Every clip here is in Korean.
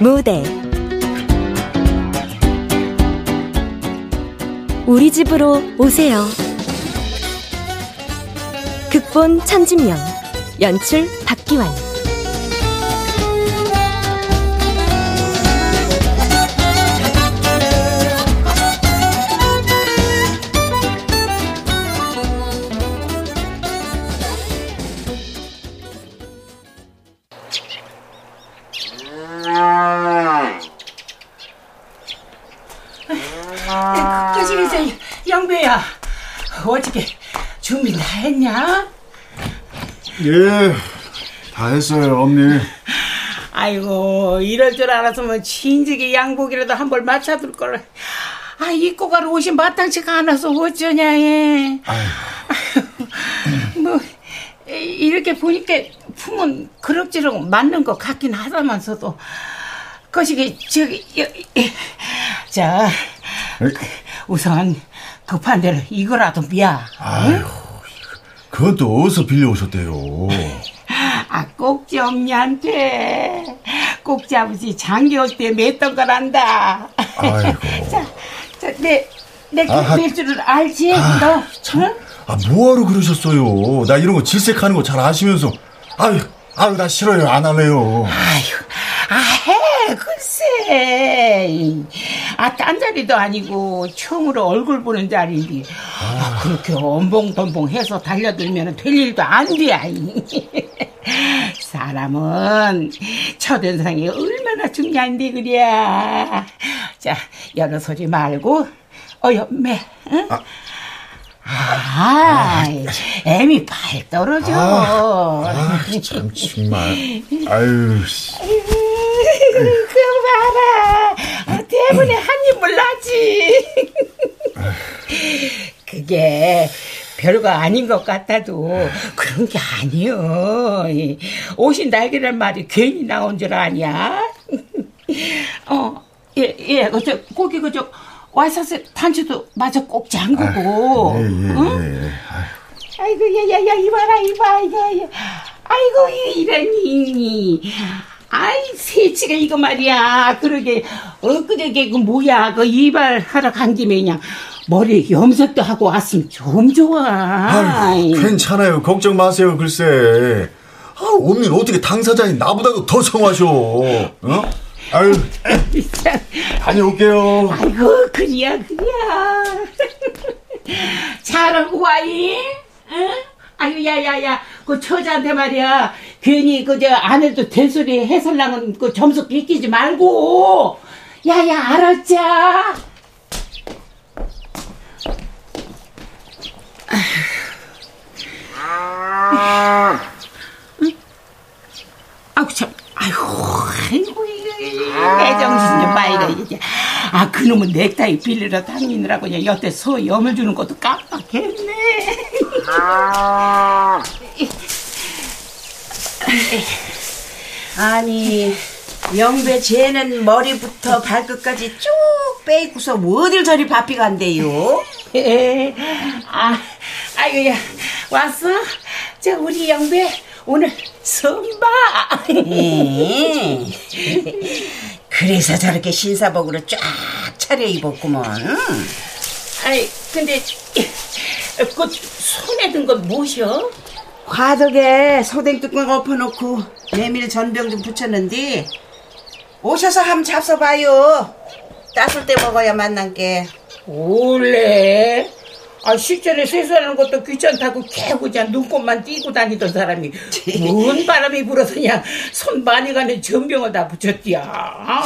무대 우리 집으로 오세요. 극본 천진명 연출 박기환 예, 다 했어요, 언니. 아이고, 이럴 줄 알았으면 진즉에 양복이라도 한 벌 맞춰둘 걸. 아, 입고 갈 옷이 마땅치가 않아서 어쩌냐, 예. 아이고. 뭐, 이렇게 보니까 품은 그럭저럭 맞는 것 같긴 하다면서도. 거시기, 저기, 자, 우선 급한 대로 이거라도 미야. 아유, 그것도 어디서 빌려오셨대요? 아, 꼭지 엄니한테 꼭지 아버지 장기올 때 맸던 거란다. 아이고. 자, 자, 내, 내 그럴 줄을 알지, 아, 너? 참, 응? 아, 뭐하러 그러셨어요? 나 이런 거 질색하는 거 잘 아시면서. 아유, 아유, 나 싫어요. 안 할래요. 아유, 아, 해, 글쎄. 아, 딴 자리도 아니고, 처음으로 얼굴 보는 자리인데. 아, 그렇게 엄봉덤봉 해서 달려들면 될 일도 안 돼, 아이. 사람은 첫인상이 얼마나 중요한데, 그래. 자, 여러 소리 말고, 어여, 매, 응? 아. 아, 애미 발 떨어져. 아, 아, 참, 정말. 아유, 그 봐라. 아, 때문에 한 입을 나지. 그게 별거 아닌 것 같아도 그런 게 아니여. 옷이 날개란 말이 괜히 나온 줄 아냐? 어, 예, 예, 그저, 거기 그저, 와이셔츠 단추도 마저 꼭 잠그고. 아, 예, 예, 응? 예, 아이고, 야, 야, 야, 이봐라, 이봐, 야, 야. 아이고, 이러니. 아이, 새치가 이거 말이야. 그러게, 엊그저께 그 뭐야. 그 이발하러 간 김에 그냥 머리 염색도 하고 왔으면 좀 좋아. 아유, 괜찮아요. 걱정 마세요, 글쎄. 아, 언니는 어떻게 당사자인 나보다도 더 성하셔. 어? 아유, 다녀올게요. 아이고, 그리야, 그리야. 잘하고 와이? 응? 아유, 야, 야, 야, 그 처자한테 말이야. 괜히 그, 저, 아내도 대소리 해설랑은 그 점수 비끼지 말고. 야, 야, 알았자. 응? 아우, 참, 아이고, 아이고, 내 정신 좀 봐이가 이제. 아, 그놈은 넥타이 빌리러 다니느라고 그냥 여태 소 염을 주는 것도 깜빡했네. 아니, 영배 쟤는 머리부터 발끝까지 쭉 빼고서 어딜 저리 바삐 간대요? 아, 아유야, 왔어? 저 우리 영배 오늘 선바. 그래서 저렇게 신사복으로 쫙 차려입었구먼. 아이, 근데 그 손에 든 건 무엇이여? 과덕에 소댕 뚜껑 엎어놓고 메밀 전병 좀 붙였는데 오셔서 한번 잡숴봐요. 따술 때 먹어야 만난 게. 원래 아 실전에 세수하는 것도 귀찮다고 개구장 눈곱만 띄고 다니던 사람이 뭔 바람이 불어서 그냥 손 많이 가는 전병을 다 붙였디야.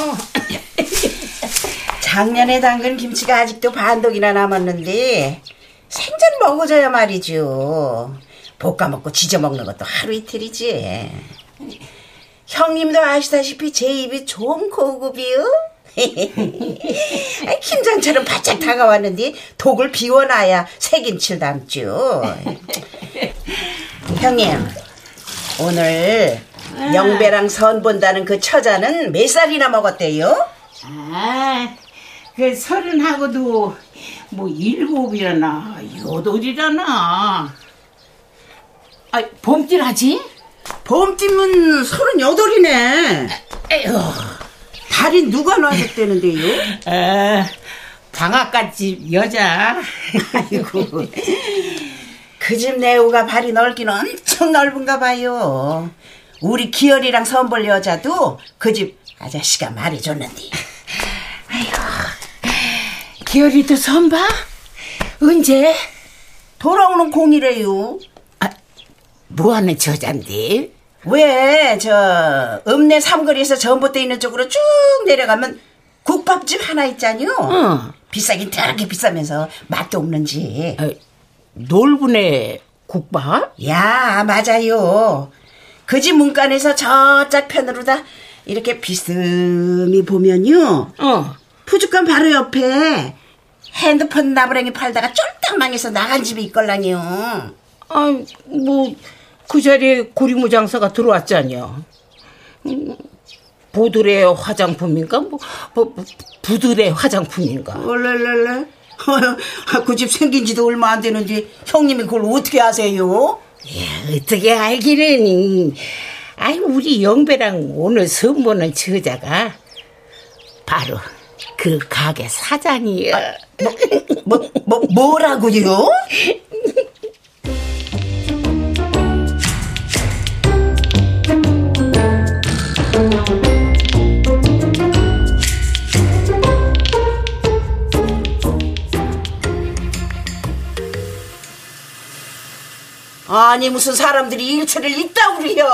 작년에 담근 김치가 아직도 반독이나 남았는데 생전 먹어줘야 말이죠. 볶아 먹고 지져 먹는 것도 하루 이틀이지. 형님도 아시다시피 제 입이 좀 고급이요. 김장처럼 바짝 다가왔는데 독을 비워놔야 색인칠 담죠. 형님, 오늘 영배랑 선 본다는 그 처자는 몇 살이나 먹었대요? 아, 그 서른하고도 뭐 일곱이라나 여덟이라나. 아, 봄띠라지? 봄띠면 서른여덟이네. 에휴. 달이 누가 놔줬대는데요? 아, 방앗간집 여자. 아이고. 그 집 내우가 발이 넓긴 엄청 넓은가 봐요. 우리 기열이랑 선볼 여자도 그 집 아저씨가 말해줬는데. 기열이도 선봐? 언제? 돌아오는 공이래요. 뭐하는 저잔데? 왜, 저, 읍내 삼거리에서 전봇대 있는 쪽으로 쭉 내려가면 국밥집 하나 있잖요. 어. 비싸긴 되게 비싸면서 맛도 없는지. 아, 놀분의 국밥? 야, 맞아요. 그 집 문간에서 저짝 편으로 다 이렇게 비스듬히 보면요. 어. 푸주간 바로 옆에 핸드폰 나부랭이 팔다가 쫄딱 망해서 나간 집이 있걸라니요. 아, 뭐, 그 자리에 고리무 장사가 들어왔잖여. 음, 보드레 화장품인가? 뭐, 뭐 부드레 화장품인가? 얼랄랄라. 그집 생긴 지도 얼마 안 되는데 형님이 그걸 어떻게 아세요? 야, 어떻게 알기는. 아이, 우리 영배랑 오늘 선보는 저자가 바로 그 가게 사장이야. 뭐, 뭐, 뭐라고요? 아니 무슨 사람들이 일처를 있다 그래요?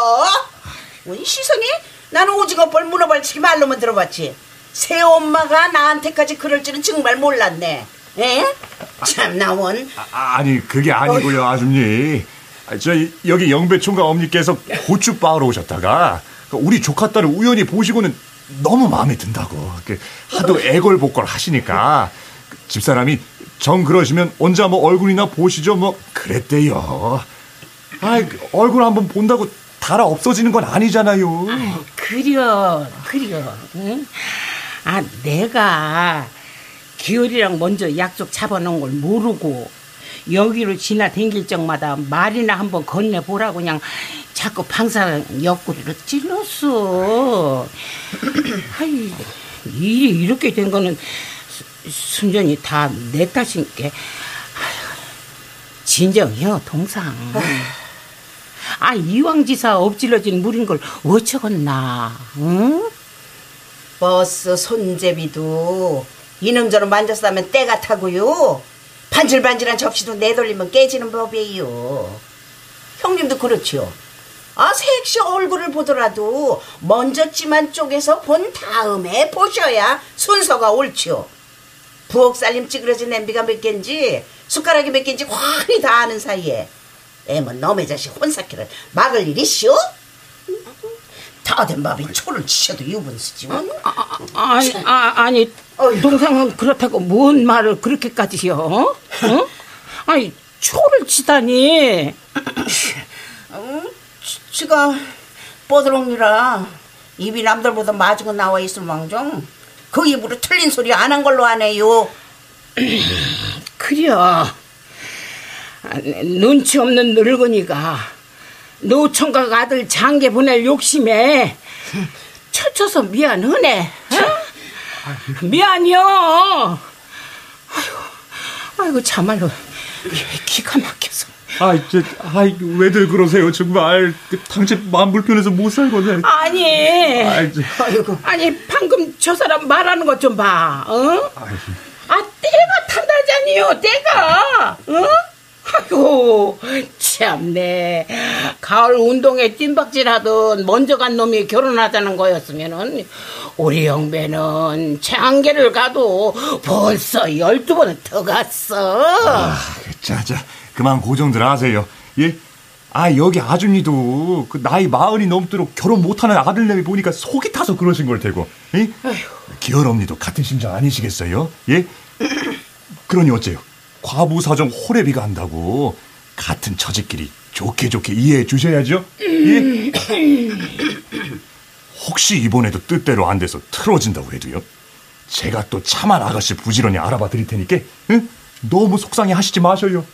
우리 시선이? 나는 오징어벌 문어발치기 말로만 들어봤지. 새 엄마가 나한테까지 그럴 줄은 정말 몰랐네. 에? 참 나원. 아, 아니 그게 아니고요 아줌니. 아, 저 여기 영배총각 어머니께서 고추 빻으러 오셨다가 그 우리 조카 딸을 우연히 보시고는 너무 마음에 든다고. 그 하도 애걸복걸 하시니까. 그 집사람이 정 그러시면 언제 한번 얼굴이나 보시죠. 뭐 그랬대요. 아 얼굴 한번 본다고 달아 없어지는 건 아니잖아요. 그려, 그려. 응? 아, 내가 기열이랑 먼저 약속 잡아놓은 걸 모르고 여기로 지나 댕길 적마다 말이나 한번 건네 보라고 그냥 자꾸 방사 옆구리를 찔렀어. 아이, 일이 이렇게 된 거는 수- 순전히 다 내 탓인 게. 진정이요, 동상. 아, 이왕지사 엎질러진 물인 걸 어쩌겠나, 응? 버스 손제비도 이놈저놈 만졌다면 때가 타고요. 반질반질한 접시도 내돌리면 깨지는 법이에요. 형님도 그렇죠. 아, 색시 얼굴을 보더라도 먼저 찜한 쪽에서 본 다음에 보셔야 순서가 옳죠. 부엌 살림 찌그러진 냄비가 몇 개인지 숟가락이 몇 개인지 환히 다 아는 사이에 애먼 너의 자식 혼사키를 막을 일이시오? 다 된 밥에 초를 치셔도 유분수지 뭐. 아니, 아, 아니, 동상은 그렇다고 뭔 말을 그렇게까지요? 어? 어? 아니, 초를 치다니. 지가 뽀드렁이라 입이 남들보다 맞은 나와 있을 망정 그 입으로 틀린 소리 안 한 걸로 하네요. 그려. 아, 눈치 없는 늙은이가 노총각 아들 장계 보낼 욕심에 쳐쳐서 미안하네. 어? 미안이요. 아이고, 아이고 참말로 기가 막혀서. 아이 저 아이 왜들 그러세요 정말 그 당신 마음 불편해서 못 살거든 아니. 아이 저 아이고 아니 방금 저 사람 말하는 것 좀 봐. 어? 아 때가 탄다잖니요 때가. 어? 아이고 참네. 가을 운동에 찐박질하던 먼저 간 놈이 결혼하자는 거였으면은 우리 영배는 장계를 가도 벌써 열두 번은 더 갔어. 자자 그만 고정들 하세요 예? 아 여기 아줌니도 그 나이 마흔이 넘도록 결혼 못하는 아들내미 보니까 속이 타서 그러신 걸 테고 예? 기열 언니도 같은 심정 아니시겠어요? 예? 그러니 어째요 과부 사정 호래비가 한다고 같은 처지끼리 좋게 좋게 이해해 주셔야죠 예? 혹시 이번에도 뜻대로 안 돼서 틀어진다고 해도요 제가 또 참한 아가씨 부지런히 알아봐 드릴 테니까 응? 너무 속상해 하시지 마셔요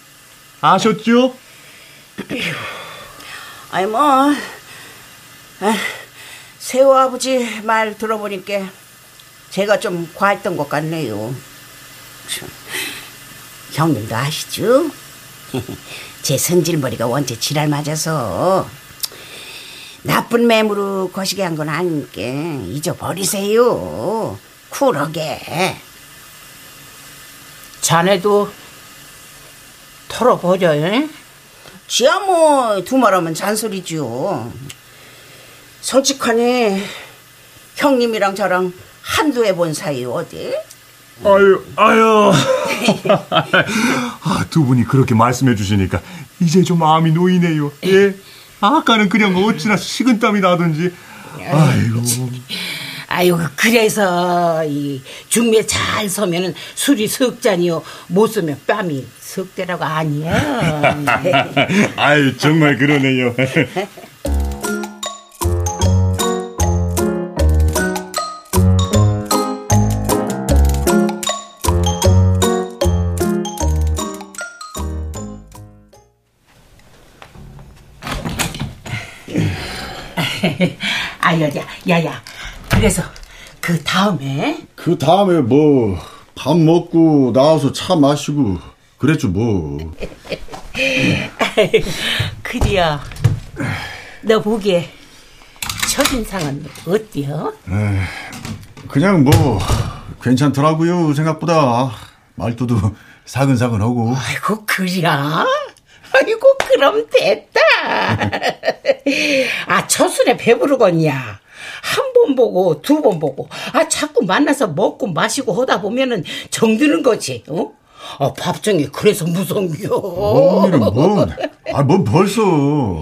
아셨죠? 아이 뭐 아, 세호 아버지 말 들어보니까 제가 좀 과했던 것 같네요. 참, 형님도 아시죠? 제 성질머리가 원체 지랄 맞아서 나쁜 매물로 거시게 한 건 아니니까 잊어버리세요. 쿨하게. 자네도 털어버려, 에? 지야 뭐 두말하면 잔소리죠. 솔직하니 형님이랑 저랑 한두 해본 사이 어디? 아유, 아유. 아, 두 분이 그렇게 말씀해 주시니까 이제 좀 마음이 놓이네요. 예. 아까는 그냥 어찌나 식은땀이 나든지. 아이고. 아유, 그래서 이 중매 잘 서면은 술이 석 잔이요. 못 서면 뺨이 석 대라고 아니야. 아유, 정말 그러네요. 아유, 야, 야야. 그래서 그 다음에 그 다음에 뭐 밥 먹고 나와서 차 마시고 그랬죠 뭐. 그리야. 너 보기에 첫인상은 어때요? 그냥 뭐 괜찮더라고요 생각보다 말투도 사근사근하고. 아이고, 그리야? 아이고, 그럼 됐다. 아, 첫술에 배부르겠냐? 한 번 보고, 두 번 보고, 아, 자꾸 만나서 먹고 마시고 하다 보면은 정드는 거지, 어? 아, 밥정이 그래서 무성겨. 어머니는 뭐, 아, 뭐 벌써.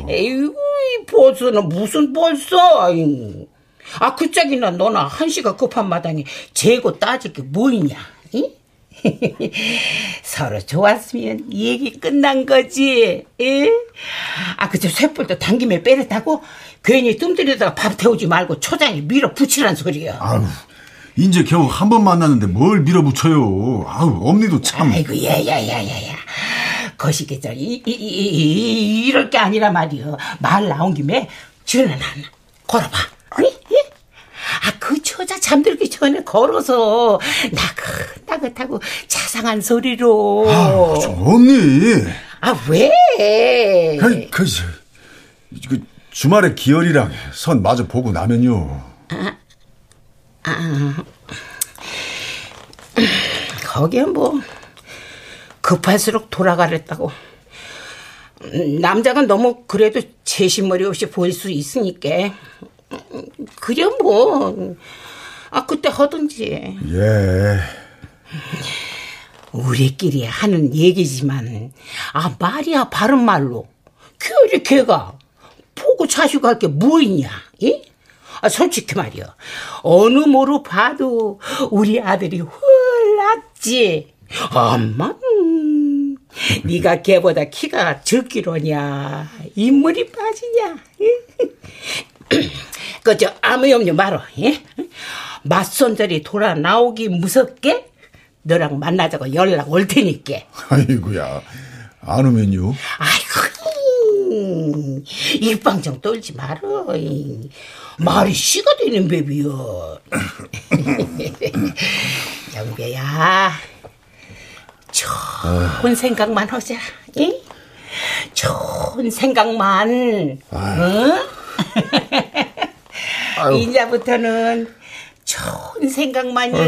에이구, 이 벌써는 무슨 벌써? 아이. 아, 그 짝이나 너나 한시가 급한 마당에 재고 따질 게뭐 있냐? 이? 서로 좋았으면 얘기 끝난 거지. 예? 아, 그저 쇳불도 당김에 빼렸다고 괜히 뜸들이다가 밥 태우지 말고 초장에 밀어붙이란 소리야. 아유, 이제 겨우 한 번 만났는데 뭘 밀어붙여요. 아유, 엄니도 참. 아이고, 야 야 야 야 야. 거시기 저 이, 이, 이, 이, 이럴 게 아니라 말이여. 말 나온 김에 전화 하나 걸어봐. 아, 잠들기 전에 걸어서 나긋나긋하고 자상한 소리로. 아, 저 엄니. 아, 왜? 그, 그, 저, 그, 주말에 기열이랑 선 마저 보고 나면요. 거기에 뭐 급할수록 돌아가랬다고. 음, 남자가 너무 그래도 제신머리 없이 보일 수 있으니까 그래 뭐. 아 그때 하든지 예. 우리끼리 하는 얘기지만 아 말이야 바른 말로 걔리 걔가 보고 자식할 게 뭐 있냐? 이? 아 솔직히 말이야 어느 모로 봐도 우리 아들이 홀랐지. 엄마, 음, 네가 걔보다 키가 적기로냐 인물이 빠지냐? 그저 아무 염려 말어. 예? 맞손절이 돌아 나오기 무섭게 너랑 만나자고 연락 올 테니까. 아이고야. 안 오면요. 아이고, 일방정 떨지 말어. 이. 말이 씨가 되는 베비여. 영배야, 좋은 생각만 하자. 응? 좋은 생각만. 응? 이제부터는 좋은 생각만이요.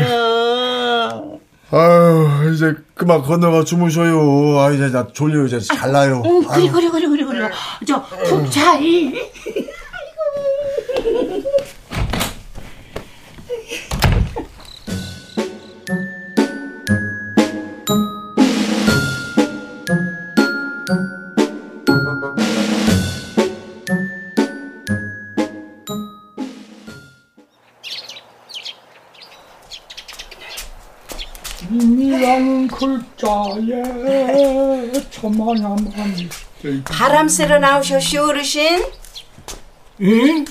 아유, 이제 그만 건너가 주무셔요. 아, 이제 나 졸려요. 이제 잘나요. 응, 그래, 그래, 그래, 그래, 그래. 저, 푹 잘. 자에 저만야만 바람 쐬러 나오셨슈 어르신? 응?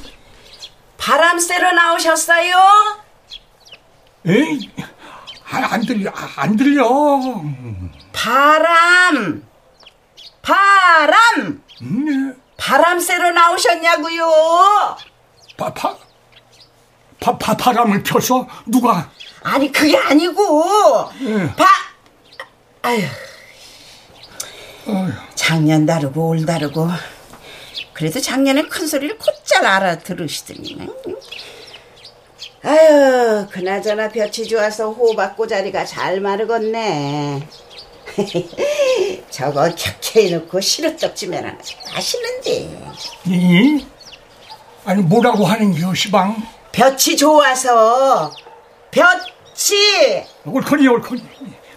바람 쐬러 나오셨어요? 에이, 아, 안 들려, 아, 안 들려. 바람 바람 음, 바람 쐬러 나오셨냐고요? 바, 바, 바, 바, 바람을 펴서 누가 아니 그게 아니고 봐 아유 작년 다르고 올 다르고 그래도 작년엔 큰 소리를 곧잘 알아들으시더니 아유 그나저나 볕이 좋아서 호박고 자리가 잘 마르겠네. 저거 켜켜이 넣고 시루떡지면 맛있는데 이? 아니 뭐라고 하는 겨 시방? 볕이 좋아서 볕이! 옳거니 옳거니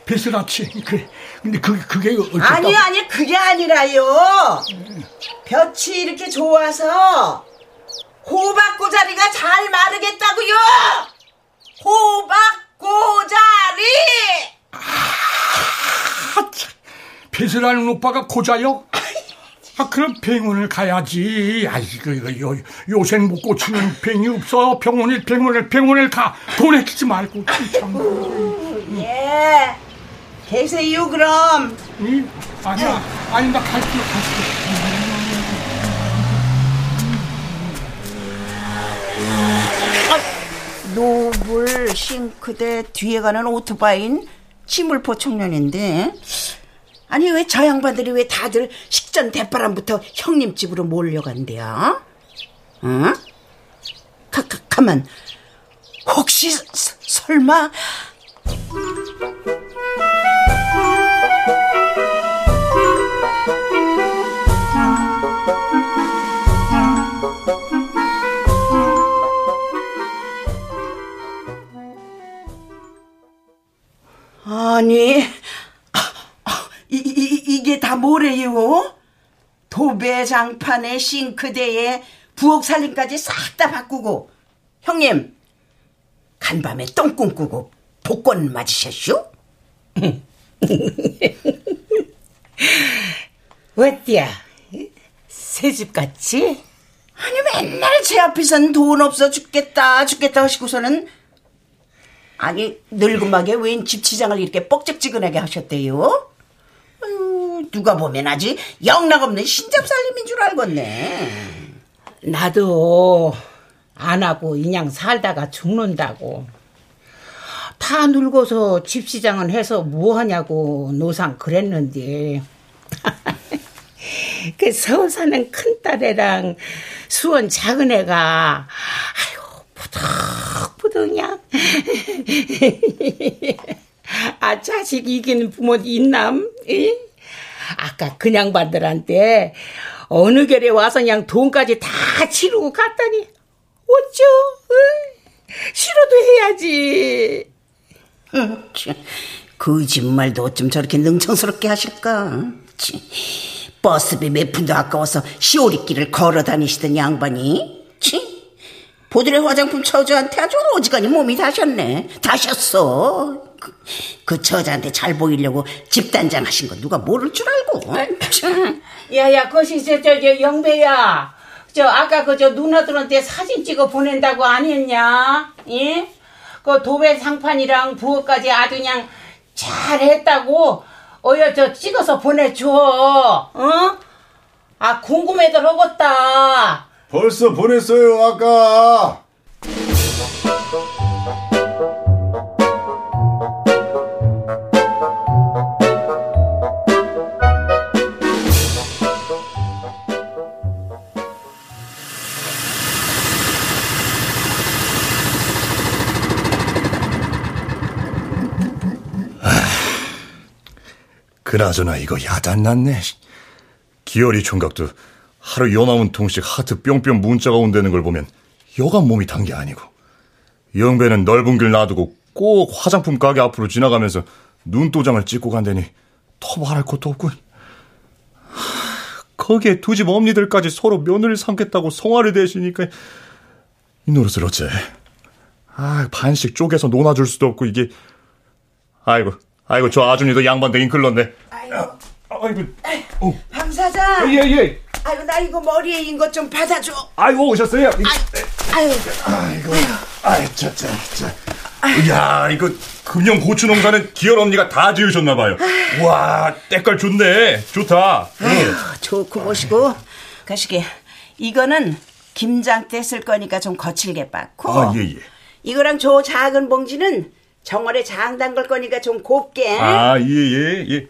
베스라치. 그래 근데 그, 그게 어쨌다 아니 아니 그게 아니라요. 볕이 이렇게 좋아서 호박고자리가 잘 마르겠다고요. 호박고자리! 베스라는 오빠가 고자요? 아 그럼 병원을 가야지. 아이 그 이거 요, 요새 못 고치는 병이 없어. 병원에 병원을 병원을 가. 돈 아끼지 말고. 참. 예 계세요 그럼 이? 아니야 아니 나 갈게 갈게 노블 싱크대 뒤에 가는 오토바이인 치물포 청년인데 아니 왜 저 양반들이 왜 다들 식전 대바람부터 형님 집으로 몰려간대요? 응? 가, 가, 가만 혹시 서- 설마 아니 이, 이, 이게 다 뭐래요? 도배장판에 싱크대에 부엌 살림까지 싹 다 바꾸고 형님 간밤에 똥 꿈꾸고 복권 맞으셨슈? 어때야? 새집 같지? 아니 맨날 제 앞에선 돈 없어 죽겠다 죽겠다 하시고서는 아니 늙은막에 웬 집치장을 이렇게 뻑적지근하게 하셨대요? 아유, 누가 보면 아주 영락없는 신잡살림인 줄 알겠네 나도 안 하고 인양 살다가 죽는다고. 다 늙어서 집시장은 해서 뭐 하냐고 노상 그랬는데. 그 서울 사는 큰 딸애랑 수원 작은 애가 아유 부득 그냥 아 자식 이기는 부모 있남? 이? 아까 그냥 반들한테 어느 결에 와서 그냥 돈까지 다 치르고 갔다니 어쩌? 응? 싫어도 해야지. 참, 거짓말도 어쩜 저렇게 능청스럽게 하실까? 참, 버스비 몇 푼도 아까워서 시오리길을 걸어 다니시던 양반이 참, 보드레 화장품 처자한테 아주 어지간히 몸이 다셨네. 다셨어. 그, 그 처자한테 잘 보이려고 집단장 하신 거 누가 모를 줄 알고. 참. 야야, 거시 저, 저, 저 영배야. 저 아까 그 저 누나들한테 사진 찍어 보낸다고 안 했냐? 예? 그 도배 상판이랑 부엌까지 아주 그냥 잘 했다고. 어여 저 찍어서 보내줘. 어? 아 궁금해들 하겠다. 벌써 보냈어요, 아까. 그나저나 이거 야단났네. 기어리 총각도 하루 요나문 통씩 하트 뿅뿅 문자가 온다는 걸 보면 여간 몸이 단 게 아니고. 영배는 넓은 길 놔두고 꼭 화장품 가게 앞으로 지나가면서 눈도장을 찍고 간다니 더 말할 것도 하, 거기에 두 집 엄니들까지 서로 며느리 삼겠다고 성화를 대시니까 이 노릇을 어째? 아 반씩 쪼개서 논아줄 수도 없고 이게. 아이고 아이고 저 아줌니도 양반되긴 글렀네 아이고, 아이고 어. 방 사장. 예, 예. 아이고, 나 이거 머리에 인 것 좀 받아줘. 아이고, 오셨어요? 아유, 아이고, 아이, 자, 자, 자. 야, 이거, 금년 고추 농사는 기열 언니가 다 지으셨나 봐요. 와, 때깔 좋네. 좋다. 아유, 좋고 보시고. 가시게. 이거는 김장 때 쓸 거니까 좀 거칠게 빻고. 아, 예, 예. 이거랑 저 작은 봉지는 정월에 장 담글 거니까 좀 곱게. 아, 예, 예, 예.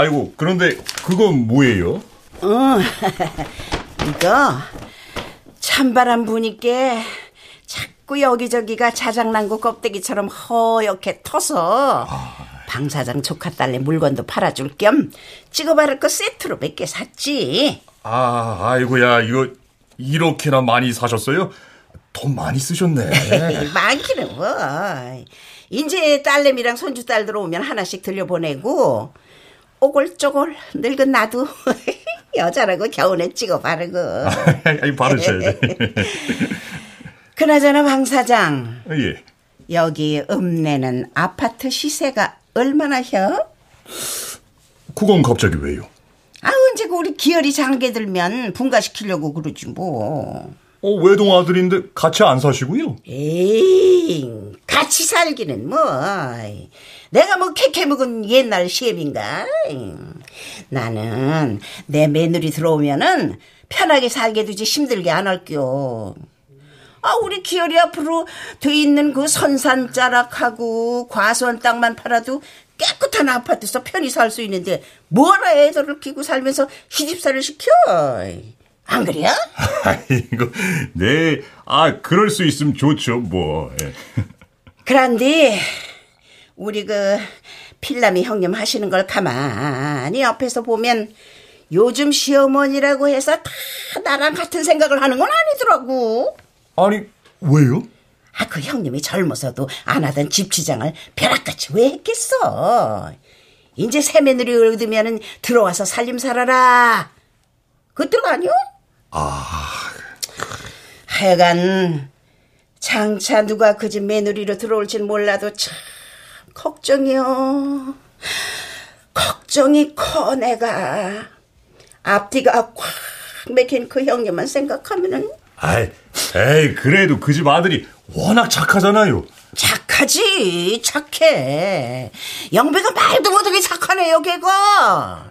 아이고, 그런데 그건 뭐예요? 어, 이거 찬바람 부니까 자꾸 여기저기가 자작난구 껍데기처럼 허옇게 터서 방 사장 조카 딸내 물건도 팔아줄 겸 찍어 바를 거 세트로 몇 개 샀지. 아, 아이고야, 이거 이렇게나 많이 사셨어요? 돈 많이 쓰셨네. 많기는 뭐. 이제 딸내미랑 손주 딸 들어오면 하나씩 들려보내고 오골조골 늙은 나도 여자라고 겨우내 찍어 바르고. 아니, 바르셔야지. 그나저나 방 사장 예. 여기 읍내는 아파트 시세가 얼마나 혀? 그건 갑자기 왜요? 아 언제고 우리 기열이 장게 들면 분가시키려고 그러지 뭐. 어, 외동 아들인데 같이 안 사시고요? 에이 같이 살기는 뭐 내가 뭐 캐캐 묵은 옛날 시엠인가 나는 내 며느리 들어오면은 편하게 살게 두지 힘들게 안 할게요 아 우리 기열이 앞으로 돼 있는 그 선산자락하고 과수원 땅만 팔아도 깨끗한 아파트에서 편히 살 수 있는데 뭐라 애들을 키고 살면서 시집살을 시켜 안 그래요? 아이고, 네. 아, 그럴 수 있으면 좋죠, 뭐. 예. 그런데 우리 그 필남이 형님 하시는 걸 가만히 옆에서 보면 요즘 시어머니라고 해서 다 나랑 같은 생각을 하는 건 아니더라고. 아니, 왜요? 아, 그 형님이 젊어서도 안 하던 집주장을 벼락같이 왜 했겠어? 이제 새 며느리 얻으면은 들어와서 살림 살아라. 그뜻 아니요? 아. 하여간 장차 누가 그 집 며느리로 들어올진 몰라도 참 걱정이요. 걱정이 커 내가. 앞뒤가 꽉 맥힌 그 형님만 생각하면은 아이, 에이, 그래도 그 집 아들이 워낙 착하잖아요. 착하지 착해 영배가 말도 못하게 착하네요 걔가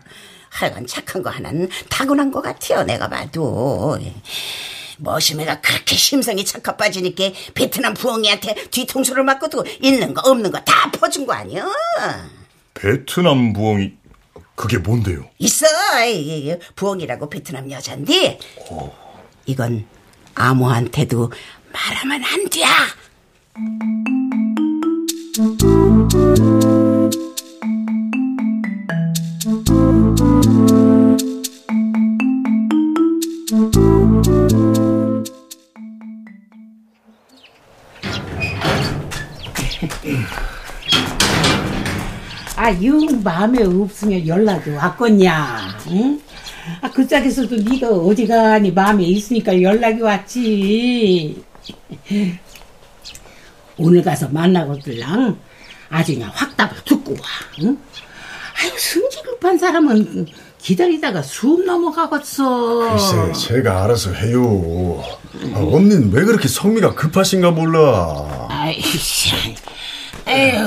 하여간 착한 거 하나는 타고난 것 같아요 내가 봐도 머시매가 그렇게 심성이 착하 빠지니까 베트남 부엉이한테 뒤통수를 맞고도 있는 거 없는 거 다 퍼준 거 아니야 베트남 부엉이, 그게 뭔데요? 있어 이 부엉이라고 베트남 여잔데 이건 아무한테도 말하면 안 돼. 아, 영 마음에 없으면 연락이 왔겠냐? 응? 아, 그 짝에서도 네가 어디 가니 마음에 있으니까 연락이 왔지. 오늘 가서 만나고들랑 아주 그냥 확답을 듣고 와. 응? 아유, 성질 급한 사람은 기다리다가 숨 넘어가겠어. 글쎄, 제가 알아서 해요. 아, 언니는 왜 그렇게 성미가 급하신가 몰라. 아이씨, 에휴.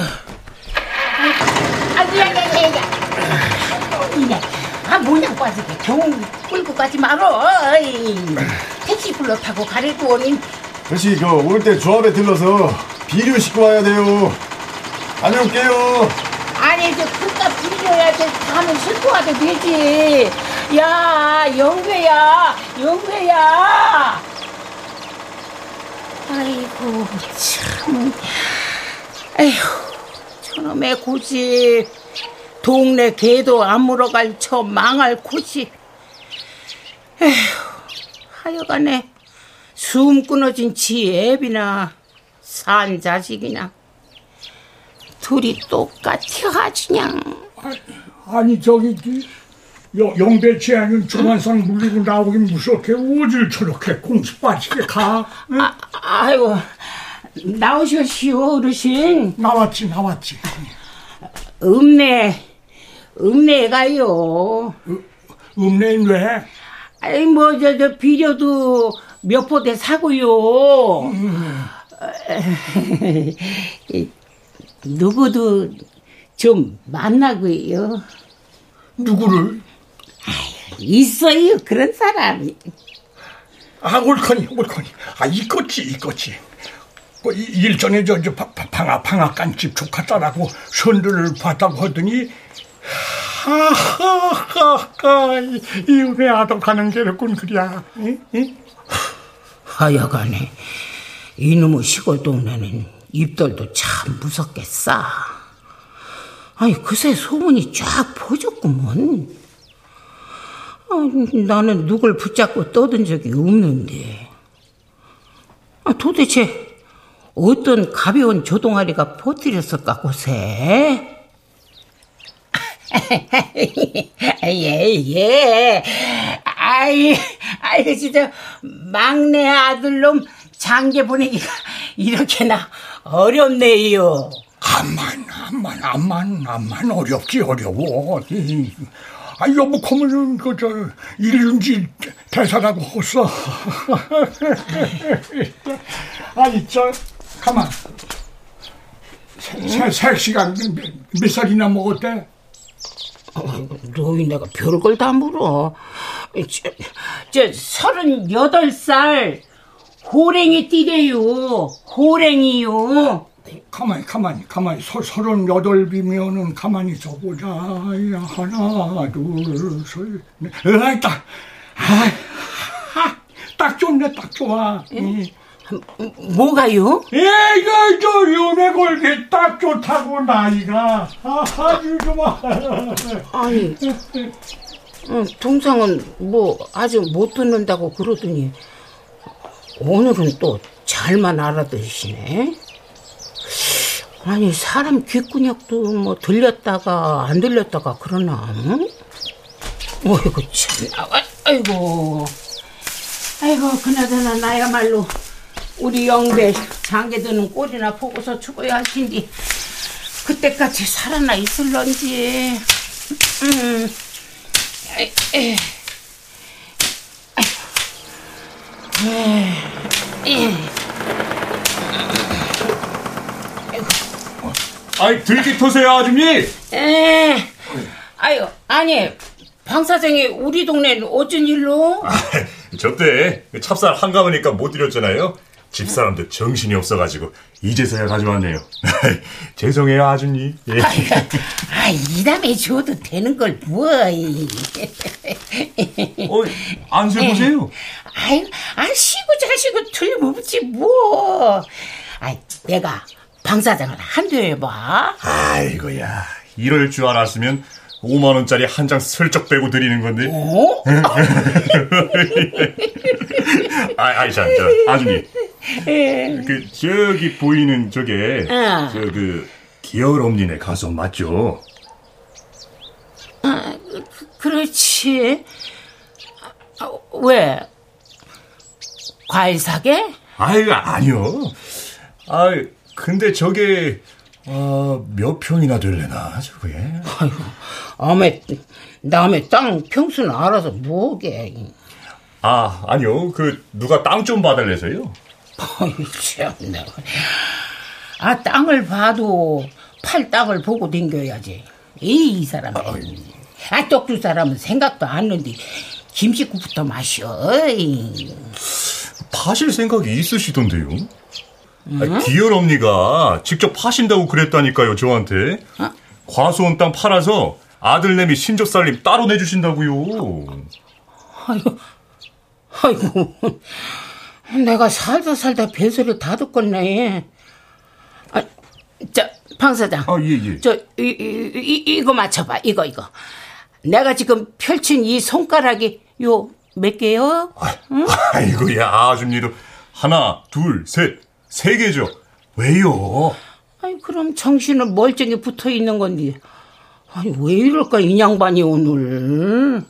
아이고, 야, 야, 야, 야. 이네. 아, 모양 빠지게 경 끌고 가지 말어. 어이. 택시 불러 타고 가려고 오니. 다시 그올 때 조합에 들러서 비료 싣고 와야 돼요. 다녀올게요. 아니, 저 그깟 빌려야지. 다음에 싣고 와도 되지. 야, 영배야, 영배야. 아이고, 참. 에휴, 저놈의 고집. 동네 개도 안 물어갈 저 망할 고집. 에휴, 하여간에 숨 끊어진 지 애비나 산 자식이나 둘이 똑같이 아주 그냥. 아니 저기 여, 영배치 않은 조만상 물리고 나오긴 무섭게 오질 저렇게 공수 빠지게 가 응? 아, 아이고 나오셨시오 어르신. 나왔지 나왔지. 읍내 읍내에 가요. 읍내인 왜? 아이 뭐저 저 비료도 몇 포대 사고요. 이, 누구도 좀 만나고요. 누구를? 있어요 그런 사람이. 아 옳거니 옳거니. 아 이거지 이거지 그 일전에 저, 저 방아 방앗간집 조카 딸하고 선들을 봤다고 하더니 하하하하 이혼에 아덕하는 게랬군 그랴 응? 응? 하여간에 이놈의 시골 동네는 입돌도 참 무섭겠어 아니 그새 소문이 쫙 퍼졌구먼 아, 나는 누굴 붙잡고 떠든 적이 없는데 아, 도대체 어떤 가벼운 조동아리가 퍼뜨렸을까 고세 예, 예. 아이, 아이, 진짜, 막내 아들놈 장계 보내기가 이렇게나 어렵네요. 암만, 암만, 암만, 암만 어렵지, 어려워. 아, 여보, 그러면은, 그, 저, 일륜지 대사라고 했어. 아니, 저, 가만. 세, 세 시간 몇, 몇 살이나 먹었대? 어, 너희 내가 별걸 다 물어. 저, 저 서른여덟 살 호랭이 띠래요. 호랭이요. 가만히 가만히 가만히 서, 서른여덟이면은 가만히 있어보자. 야, 하나 둘셋넷 으아 딱. 아, 딱 좋네 딱 좋아. 응. 뭐가요? 예, 이거 저 연애 걸기 딱 좋다고 나이가 아주 좋아. 아니, 동상은 뭐 아직 못 듣는다고 그러더니 오늘은 또 잘만 알아들으시네. 아니 사람 귓구녕도 뭐 들렸다가 안 들렸다가 그러나? 응? 어이구 참, 아이고, 아이고 그나저나 나야말로. 우리 영배 장계 드는 꼴이나 보고서 죽어야 할 텐데 그때까지 살아나 있을런지 음. 에, 에. 아이 들기 터세요 아줌니 에. 아유 아니 방 사장이 우리 동네는 어쩐 일로? 아, 저때 찹쌀 한가마니까 못 드렸잖아요 집사람들 정신이 없어가지고 이제서야 가져왔네요. 죄송해요 아주님. 예. 아, 이담에 줘도 되는 걸 뭐? 어, 안 세 보세요. 아유, 아 쉬고 자시고 틀림없지 뭐. 아, 내가 방 사장을 한두 해봐. 아이고야, 이럴 줄 알았으면 5만 원짜리 한 장 슬쩍 빼고 드리는 건데. 어? 아, 아이 참, 저 아주님. 그 저기 보이는 저게 어. 저그 기어롬니네 가수 맞죠? 아, 그렇지. 아, 왜? 과일 사게? 아유 아니요. 아 근데 저게 어, 몇 평이나 될래나 저게? 아이고, 남의 남의 땅 평수는 알아서 뭐게? 아 아니요 그 누가 땅좀 봐달래서요. 참나. 아 땅을 봐도 팔 땅을 보고 댕겨야지. 이, 이 사람. 아 떡두 사람은 생각도 안 하는데 김식구부터 마셔. 어이. 파실 생각이 있으시던데요? 아, 기열 언니가 직접 파신다고 그랬다니까요 저한테. 과수원 땅 팔아서 아들내미 신조살림 따로 내주신다고요. 아이고, 아이고, 내가 살다 살다 별소리 다 듣겠네. 아, 저, 방 사장. 아, 예, 예. 저, 이, 이, 이, 이거 맞춰봐. 이거, 이거. 내가 지금 펼친 이 손가락이 요 몇 개요? 응? 아이고야, 아줌니도 하나, 둘, 셋, 세 개죠. 왜요? 아니, 그럼 정신은 멀쩡히 붙어 있는 건데. 아니, 왜 이럴까, 이 양반이 오늘.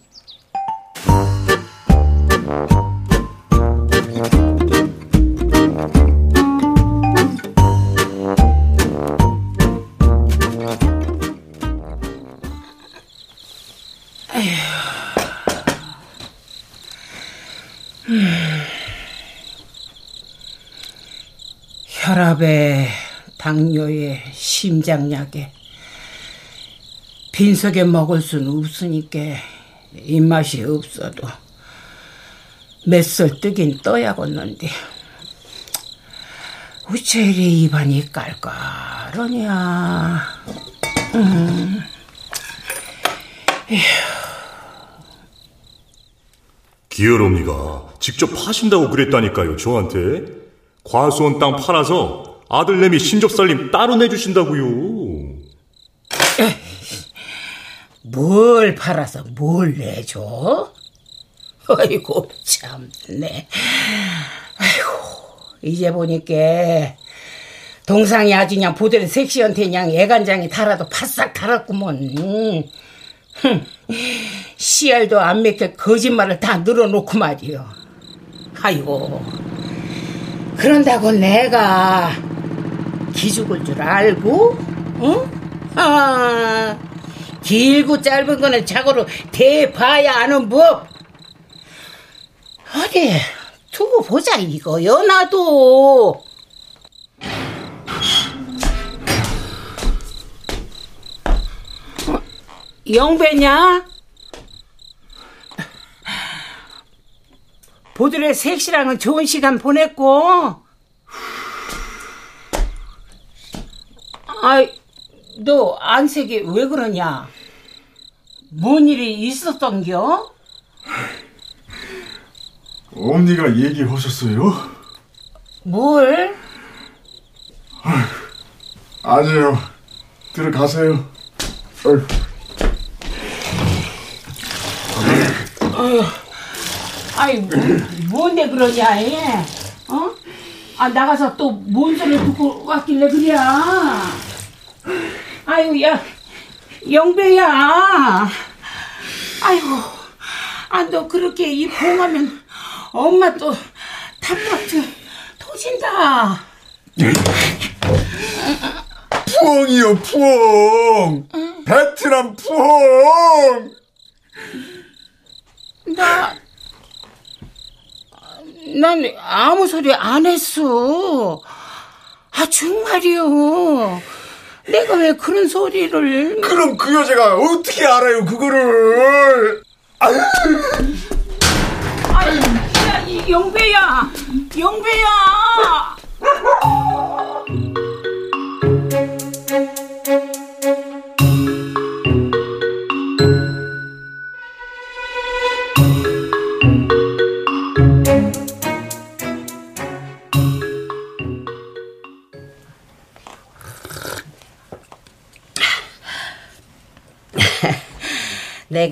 당뇨에 심장약에 빈속에 먹을 수는 없으니까 입맛이 없어도 몇술 뜨긴 떠야겠는데 이리 입안이 깔깔하냐. 음. 기어롬니가 직접 파신다고 그랬다니까요, 저한테. 과수원 땅 팔아서 아들내미 신접살림 따로 내주신다고요. 뭘 팔아서 뭘 내줘? 아이고 참네. 아이고 이제 보니까 동상이 아주 그냥 보들 섹시한테 그냥 애간장이 달아도 바싹 달았구먼. 흠, 씨알도 안 맥혀 거짓말을 다 늘어놓고 말이요. 아이고 그런다고 내가 기죽을 줄 알고, 응? 아, 길고 짧은 거는 자고로 대봐야 아는 법. 어디 두고 보자 이거요 나도. 어, 영배냐? 보들의 섹시랑은 좋은 시간 보냈고. 아이, 너 안색이 왜 그러냐? 뭔 일이 있었던겨? 엄니가 얘기하셨어요? 뭘? 아니에요. 들어가세요. 아이, 뭐, 뭔데 그러냐, 얘? 어? 아, 나가서 또 뭔 소리 듣고 왔길래 그래? 아유, 야, 영배야. 아이고, 아, 너 그렇게 이 봉하면 엄마 또 탑박트 터진다. 푸엉이요, 푸엉! 베트남 푸엉! 나, 난 아무 소리 안 했어. 아, 정말이요. 내가 왜 그런 소리를. 그럼 그 여자가 어떻게 알아요, 그거를? 아유. 아이, 야, 이 영배야! 영배야!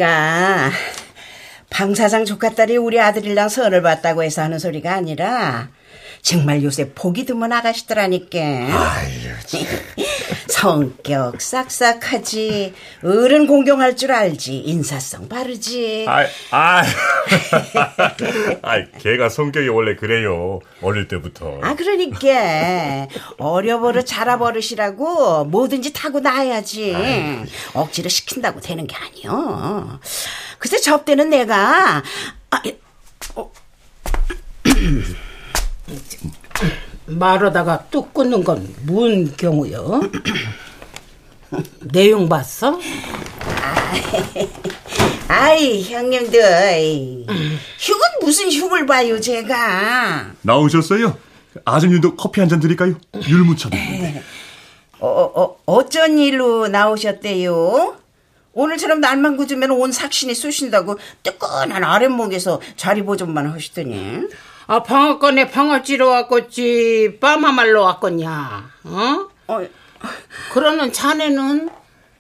내가 방사장 조카딸이 우리 아들이랑 선을 봤다고 해서 하는 소리가 아니라 정말 요새 보기 드문 아가씨더라니까. 성격 싹싹하지, 어른 공경할 줄 알지, 인사성 바르지. 아, 아, 아, 걔가 성격이 원래 그래요. 어릴 때부터. 아 그러니까. 어려버릇 자라버릇이라고 뭐든지 타고 나야지. 억지로 시킨다고 되는 게 아니여. 글쎄 접대는 내가. 아, 예, 말하다가 뚝 끊는 건 뭔 경우요? 내용 봤어? 아이 형님들 흉은 무슨 흉을 봐요 제가 나오셨어요? 아줌님도 커피 한 잔 드릴까요? 율무차 드는데. 어, 어, 어쩐 일로 나오셨대요? 오늘처럼 날만 굳으면 온 삭신이 쑤신다고 뜨끈한 아랫목에서 자리 보존만 하시더니 아, 방앗간에 방앗지러 왔겠지, 빠마말로 왔겠냐, 어? 어, 그러는 자네는?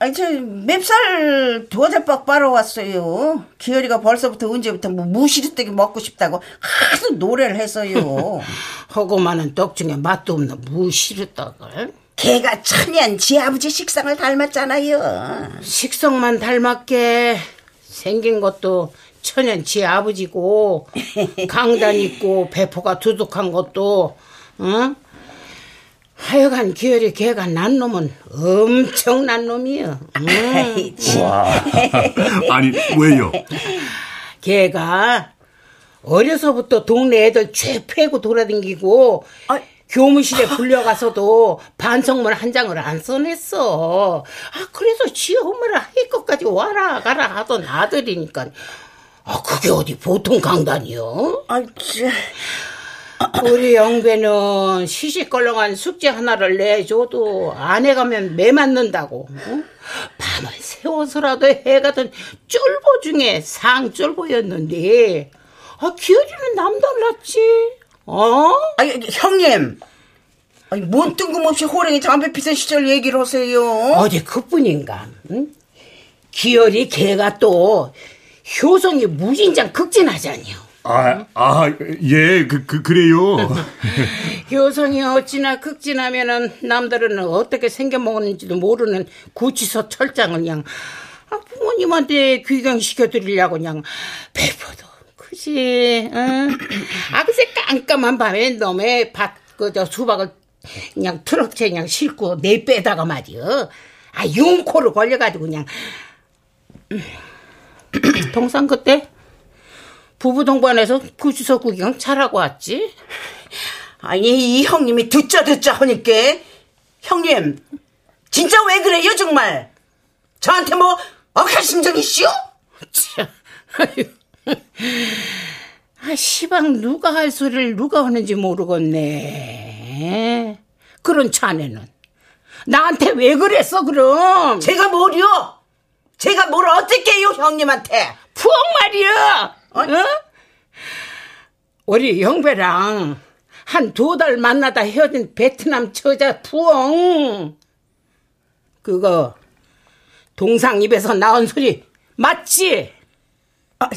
아니, 저, 맵살 두어대 박 빨아 왔어요. 기열이가 벌써부터 언제부터 뭐 무시르떡이 먹고 싶다고 하도 노래를 했어요. 하고 많은 떡 중에 맛도 없는 무시르떡을? 걔가 천연 지 아버지 식상을 닮았잖아요. 식성만 닮았게 생긴 것도 천연 지 아버지고 강단 있고 배포가 두둑한 것도 어? 하여간 기열이 걔가 난 놈은 엄청난 놈이여 참. 와. 아니, 왜요? 걔가 어려서부터 동네 애들 죄 패고 돌아다니고 아, 교무실에 불려가서도 반성문 한 장을 안 써냈어. 아 그래서 지 엄마를 할 것까지 와라 가라 하던 아들이니까 아 그게 어디 보통 강단이요? 아, 저, 우리 영배는 시시껄렁한 숙제 하나를 내줘도 안에 가면 매 맞는다고. 어? 밤을 새워서라도 해가던 쫄보 중에 상쫄보였는데 아, 기어리는 남달랐지. 어? 아니, 형님. 아니, 뭔 뜬금없이 호랭이 담배 피던 시절 얘기를 하세요? 어디 그뿐인가. 응? 기어리 걔가 또 효성이 무진장 극진하잖요. 아, 아, 예, 그, 그, 그래요. 효성이 어찌나 극진하면은 남들은 어떻게 생겨먹었는지도 모르는 구치소 철장을 그냥 아, 부모님한테 귀경시켜드리려고 그냥 배포도 그지 응? 아 글쎄 깜깜한 밤에 놈의 밭 그 저 수박을 그냥 트럭째 그냥 싣고 내 빼다가 말이여 아 융코를 걸려가지고 그냥 동상 그때 부부 동반해서 구치소 구경 잘하고 왔지. 아니, 이 형님이 듣자 듣자 하니까. 형님, 진짜 왜 그래요, 정말? 저한테 뭐, 억할 심정이시오? 참, 아유. 아, 시방 누가 할 소리를 누가 하는지 모르겠네. 그런 자네는. 나한테 왜 그랬어, 그럼? 제가 뭐요? 제가 뭘 어떻게 해요, 형님한테? 푸엉 말이야! 어? 우리 영배랑 한 두 달 만나다 헤어진 베트남 처자 푸엉. 그거, 동상 입에서 나온 소리, 맞지? 아,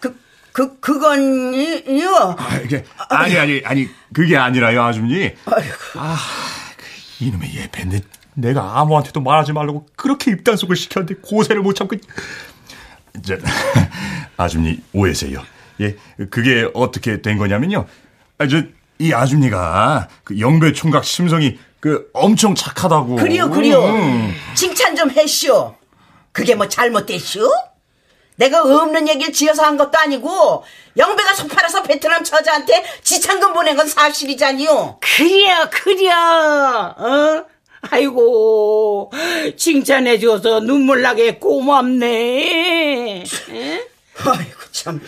그, 그, 그건요? 아, 이게, 아니, 아니, 아니, 그게 아니라요, 아줌니. 아, 그 이놈의 예배인데, 내가 아무한테도 말하지 말라고 그렇게 입단속을 시켰는데, 고세를 못 참고. 저, 아줌니, 오해세요. 예, 그게 어떻게 된 거냐면요. 아, 저, 이 아줌니가, 그 영배 총각 심성이, 그, 엄청 착하다고. 그리요, 그리요. 음. 칭찬 좀 해시오. 그게 뭐 잘못됐시오? 내가 없는 얘기를 지어서 한 것도 아니고 영배가 속 팔아서 베트남 처자한테 지창금 보낸 건 사실이잖니요. 그려, 그려, 어? 아이고, 칭찬해줘서 눈물 나게 고맙네. 에? 아이고, 참.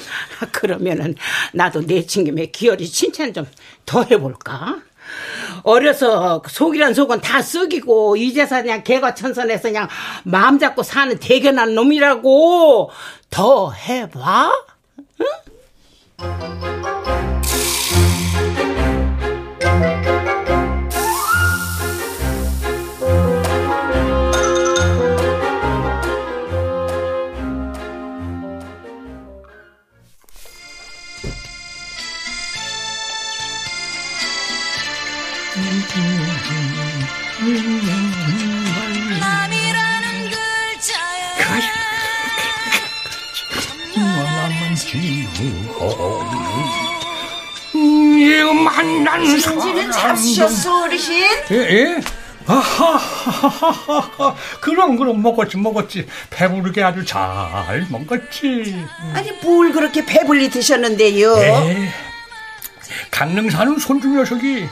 그러면은, 나도 내 친 김에 기어리 칭찬 좀 더 해볼까? 어려서 속이란 속은 다 썩이고, 이제서 그냥 개과천선해서 그냥 마음 잡고 사는 대견한 놈이라고 더 해봐? 남이라는 글자에 만남은 지우고 음, 만난 사람. 잡수셨어, 어르신? 예, 예? 아하하하하 그럼 그럼 먹었지 먹었지. 배부르게 아주 잘 먹었지. 아니, 뭘 그렇게 배불리 드셨는데요? 에 강릉 사는 손주 녀석이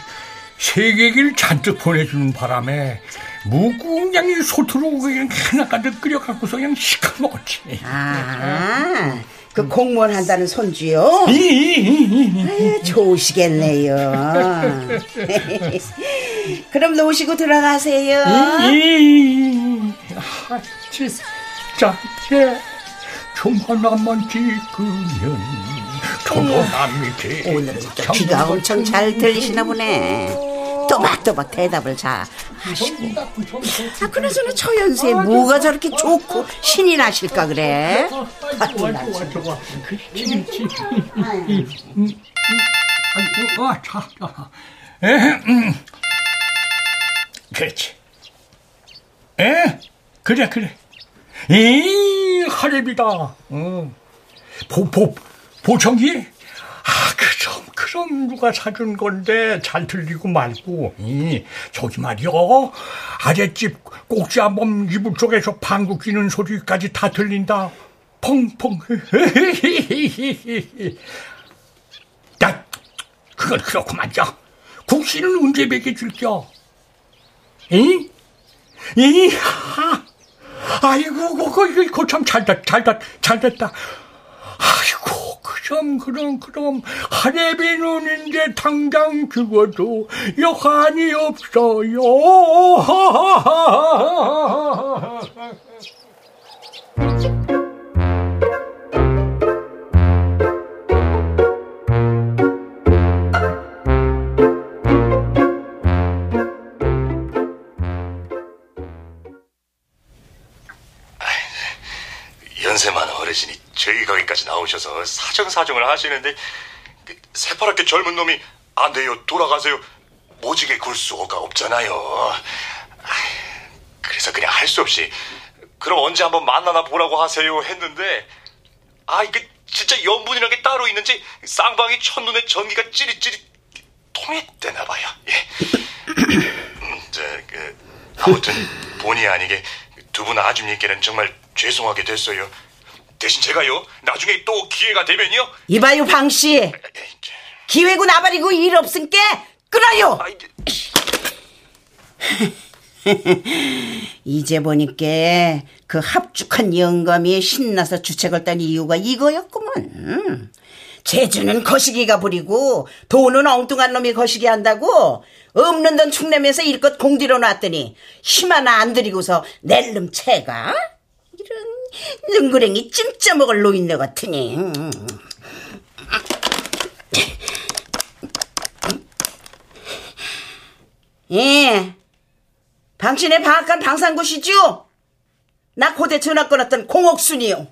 세계길 잔뜩 보내주는 바람에 무궁양이 소투로 그냥 하나 가득 끓여갖고서 그냥 시커 먹었지 아, 그 공무원 한다는 손주요? 이 아유, 좋으시겠네요. 그럼 놓으시고 들어가세요. 이, 아, 진짜, 쟤, 조만한만 찍으면, 조만한 밑에. 오늘은 또 귀가 엄청 잘 들리시나 보네. 또박또박 대답을 잘 하시고. 아, 그나저나 저 연세에 뭐가 저렇게 좋고 신이 나실까 그래? 좋아, 좋아, 좋아. 그렇지, 그렇지. 아이고, 아, 자, 자. 에, 음. 그렇지. 에, 그래, 그래. 이, 하랩이다. 어. 보, 보, 보청기? 아, 그럼, 그럼 누가 사준 건데 잘 들리고 말고. 이, 저기 말이여. 아랫집 꼭지 한 번 이불 쪽에서 방구 끼는 소리까지 다 들린다. 펑펑. 야, 그건 그렇고 말이야. 국시는 언제 먹여줄겨? 이? 이? 하. 아이고, 그거, 이거 참 잘됐다, 잘됐다, 잘됐다. 아이고, 그럼 그럼 그럼 하레비는 이제 당장 죽어도 여한이 없어요. 저희 가게까지 나오셔서 사정사정을 하시는데 그 새파랗게 젊은 놈이 안 돼요 돌아가세요 모지게 굴 수가 없잖아요 그래서 그냥 할 수 없이 그럼 언제 한번 만나나 보라고 하세요 했는데 아 이게 진짜 연분이란 게 따로 있는지 쌍방이 첫눈에 전기가 찌릿찌릿 통했대나 봐요 예. 음, 저, 그, 아무튼 본의 아니게 두 분 아줌님께는 정말 죄송하게 됐어요. 대신 제가요 나중에 또 기회가 되면요. 이봐요 방씨. 기회고 나발이고 일 없은께 끊어요. 아, 이제- 보니까 그 합죽한 영감이 신나서 주책을 딴 이유가 이거였구먼. 음. 재주는 거시기가 부리고 돈은 엉뚱한 놈이 거시기 한다고 없는 돈 축내면서 일껏 공들여 놨더니 힘 하나 안 들이고서 낼름 채가? 이런 능구랭이 찜쪄 먹을 노인네 같으니 음. 예 당신의 방앗간 방산굿이죠? 나 고대 전화 끊었던 공옥순이요.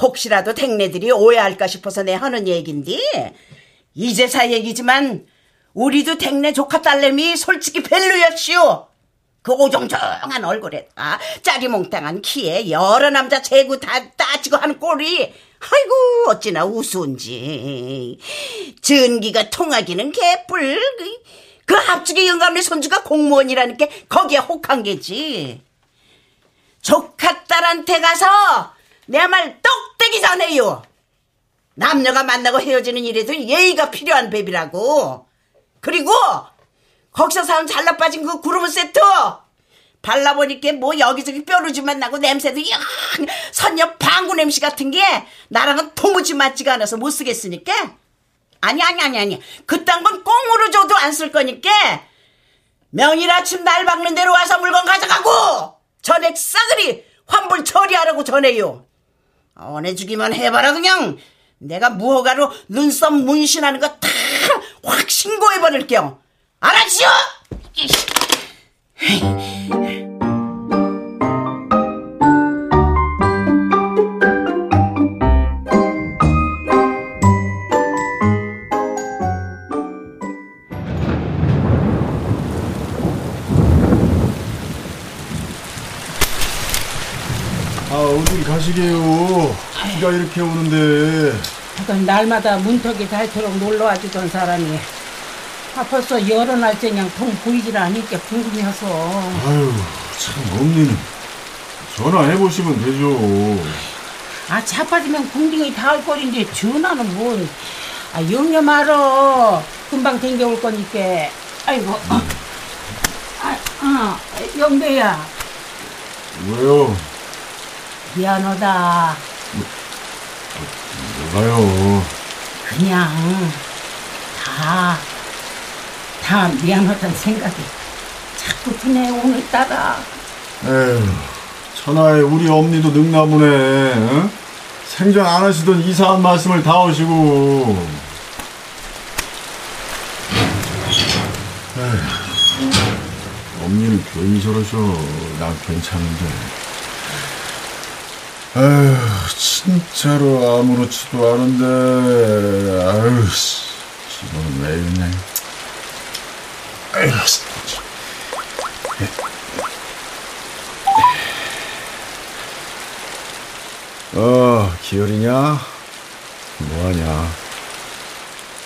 혹시라도 댕네들이 오해할까 싶어서 내 하는 얘긴데 이제사 얘기지만 우리도 댕네 조카 딸내미 솔직히 별로였시오. 그 오종종한 얼굴에다 짜리몽땅한 키에 여러 남자 재구 다 따지고 하는 꼴이. 아이고 어찌나 우스운지. 전기가 통하기는 개뿔. 그 합죽의 영감네 손주가 공무원이라는 게 거기에 혹한 게지. 조카 딸한테 가서 내말 떡대기 전해요. 남녀가 만나고 헤어지는 일에도 예의가 필요한 법이라고. 그리고 거기서 사온 잘라 빠진 그 구르브 세트! 발라보니까 뭐 여기저기 뾰루지만 나고 냄새도 영 선녀 방구 냄새 같은 게 나랑은 도무지 맞지가 않아서 못 쓰겠으니까. 아니 아니 아니 아니. 그딴 건 꽁으로 줘도 안 쓸 거니까. 명일 아침 날 박는 대로 와서 물건 가져가고! 전액 싸그리 환불 처리하라고 전해요. 원해주기만 해봐라 그냥. 내가 무허가로 눈썹 문신하는 거 다 확 신고해버릴게요 알았지요? 아, 어디 가시게요? 비가 이렇게 오는데. 그건 날마다 문턱이 닳도록 놀러와 주던 사람이 아, 벌써 여러 날째 그냥 통 보이질 않으니까 궁금해서 아유, 참, 엄니는. 전화해보시면 되죠. 아 자빠지면 궁둥이 닿을 꼴인데 전화는 뭔 아, 영려 말어 금방 댕겨올 거니까 아이고 아, 아, 영배야 왜요? 미안하다 뭐가요? 그냥 다, 다 미안하다는 생각이 자꾸 드네 오늘따라 에휴, 천하에 우리 엄니도 능나무네. 응? 생전 안 하시던 이상한 말씀을 다 하시고. 에휴, 엄니는 괜히 저러셔. 난 괜찮은데. 에휴, 진짜로 아무렇지도 않은데. 아유, 씨. 지금은 왜 이러냐. 어, 기열이냐? 뭐하냐?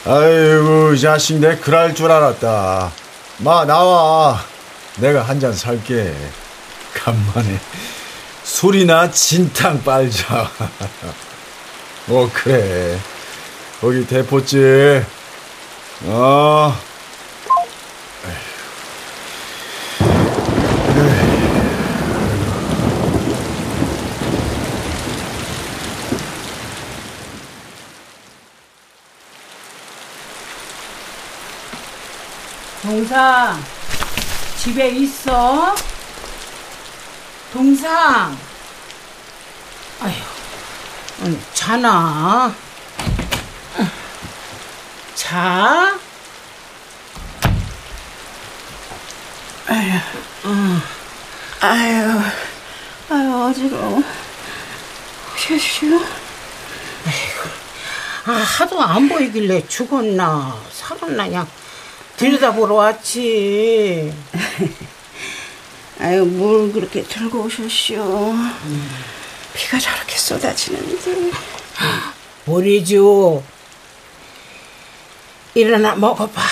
아이고, 이 자식 내 그럴 줄 알았다. 마, 나와. 내가 한 잔 살게. 간만에 술이나 진탕 빨자. 어, 그래. 거기 대포집. 어. 동상 집에 있어? 동상 아휴 응, 자나 자 아유, 아유, 어지러워. 쉬쉬. 아, 하도 안 보이길래 죽었나 살았나 그냥 들여다보러 왔지 아유, 뭘 그렇게 들고 오셨시오. 비가 저렇게 쏟아지는데. 보리주 일어나 먹어봐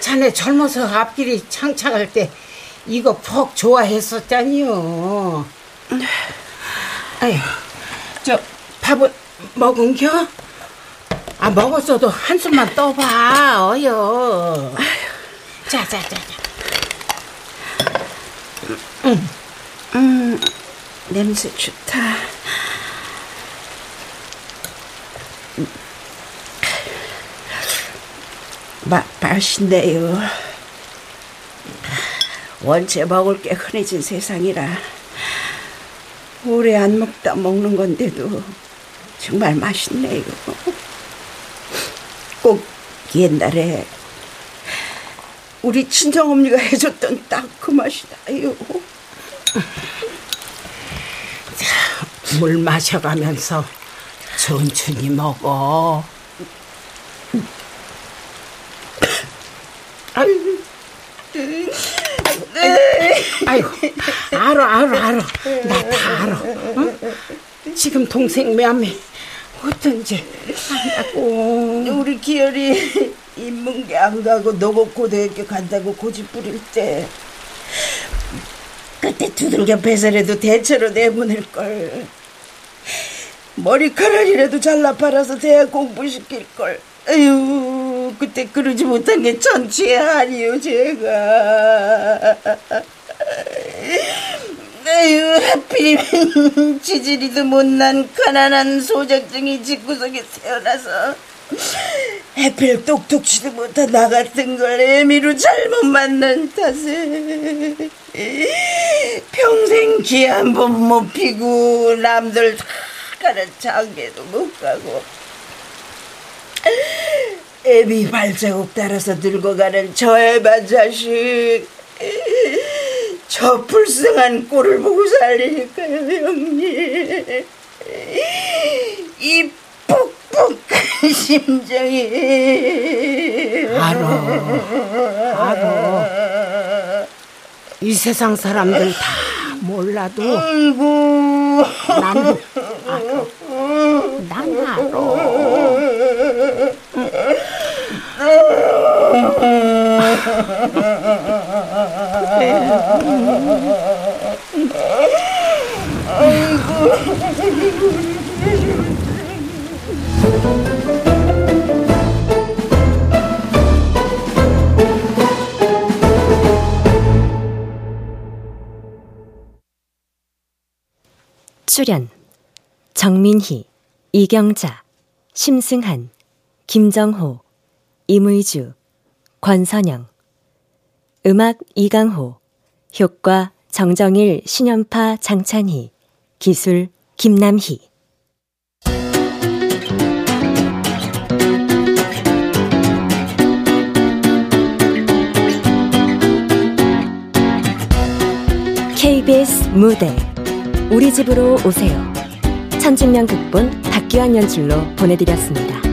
자네 젊어서 앞길이 창창할 때 이거 퍽 좋아했었잖요 아유 저 밥은 먹은겨? 아 먹었어도 한숨만 떠봐 어여 자자자 음, 냄새 좋다. 마, 맛있네요. 원체 먹을 게 흔해진 세상이라 오래 안 먹다 먹는 건데도 정말 맛있네요. 꼭 옛날에 우리 친정어머니가 해줬던 딱 그 맛이 나요. 물 마셔가면서 천천히 먹어. 아유, 아이고, 알아, 알아, 알아. 나다 알아. 응? 지금 동생 매매 어떤지. 안다고. 우리 기열이 인문계 안 가고 노곡고등학교 간다고 고집 부릴 때 그때 두들겨 배설해도 대체로 내보낼 걸. 머리카락이라도 잘라 팔아서 대학 공부시킬 걸. 아유 그때 그러지 못한 게 천치의 아니요 제가 아유 하필이면 지질이도 못난 가난한 소작증이 집구석에 태어나서 해필 똑똑치도 못한 나 같은 걸 애미로 잘못 만난 탓에 평생 기 한 번 못 피고 남들 다 가는 장계도 못 가고. 애미 발자국 따라서 늙어가는 저 애반 자식 저 불쌍한 꼴을 보고 살리니까요 형님 이 뻑뻑한 심정이 알아, 알아. 이 세상 사람들 다 몰라도 아이고 나는 알아. 난 알아. 출연 정민희, 이경자, 심승한, 김정호, 임의주, 권선영 음악 이강호 효과 정정일, 신연파, 장찬희 기술 김남희 KBS 무대 우리 집으로 오세요. 천진명 극본 박기환 연출로 보내드렸습니다.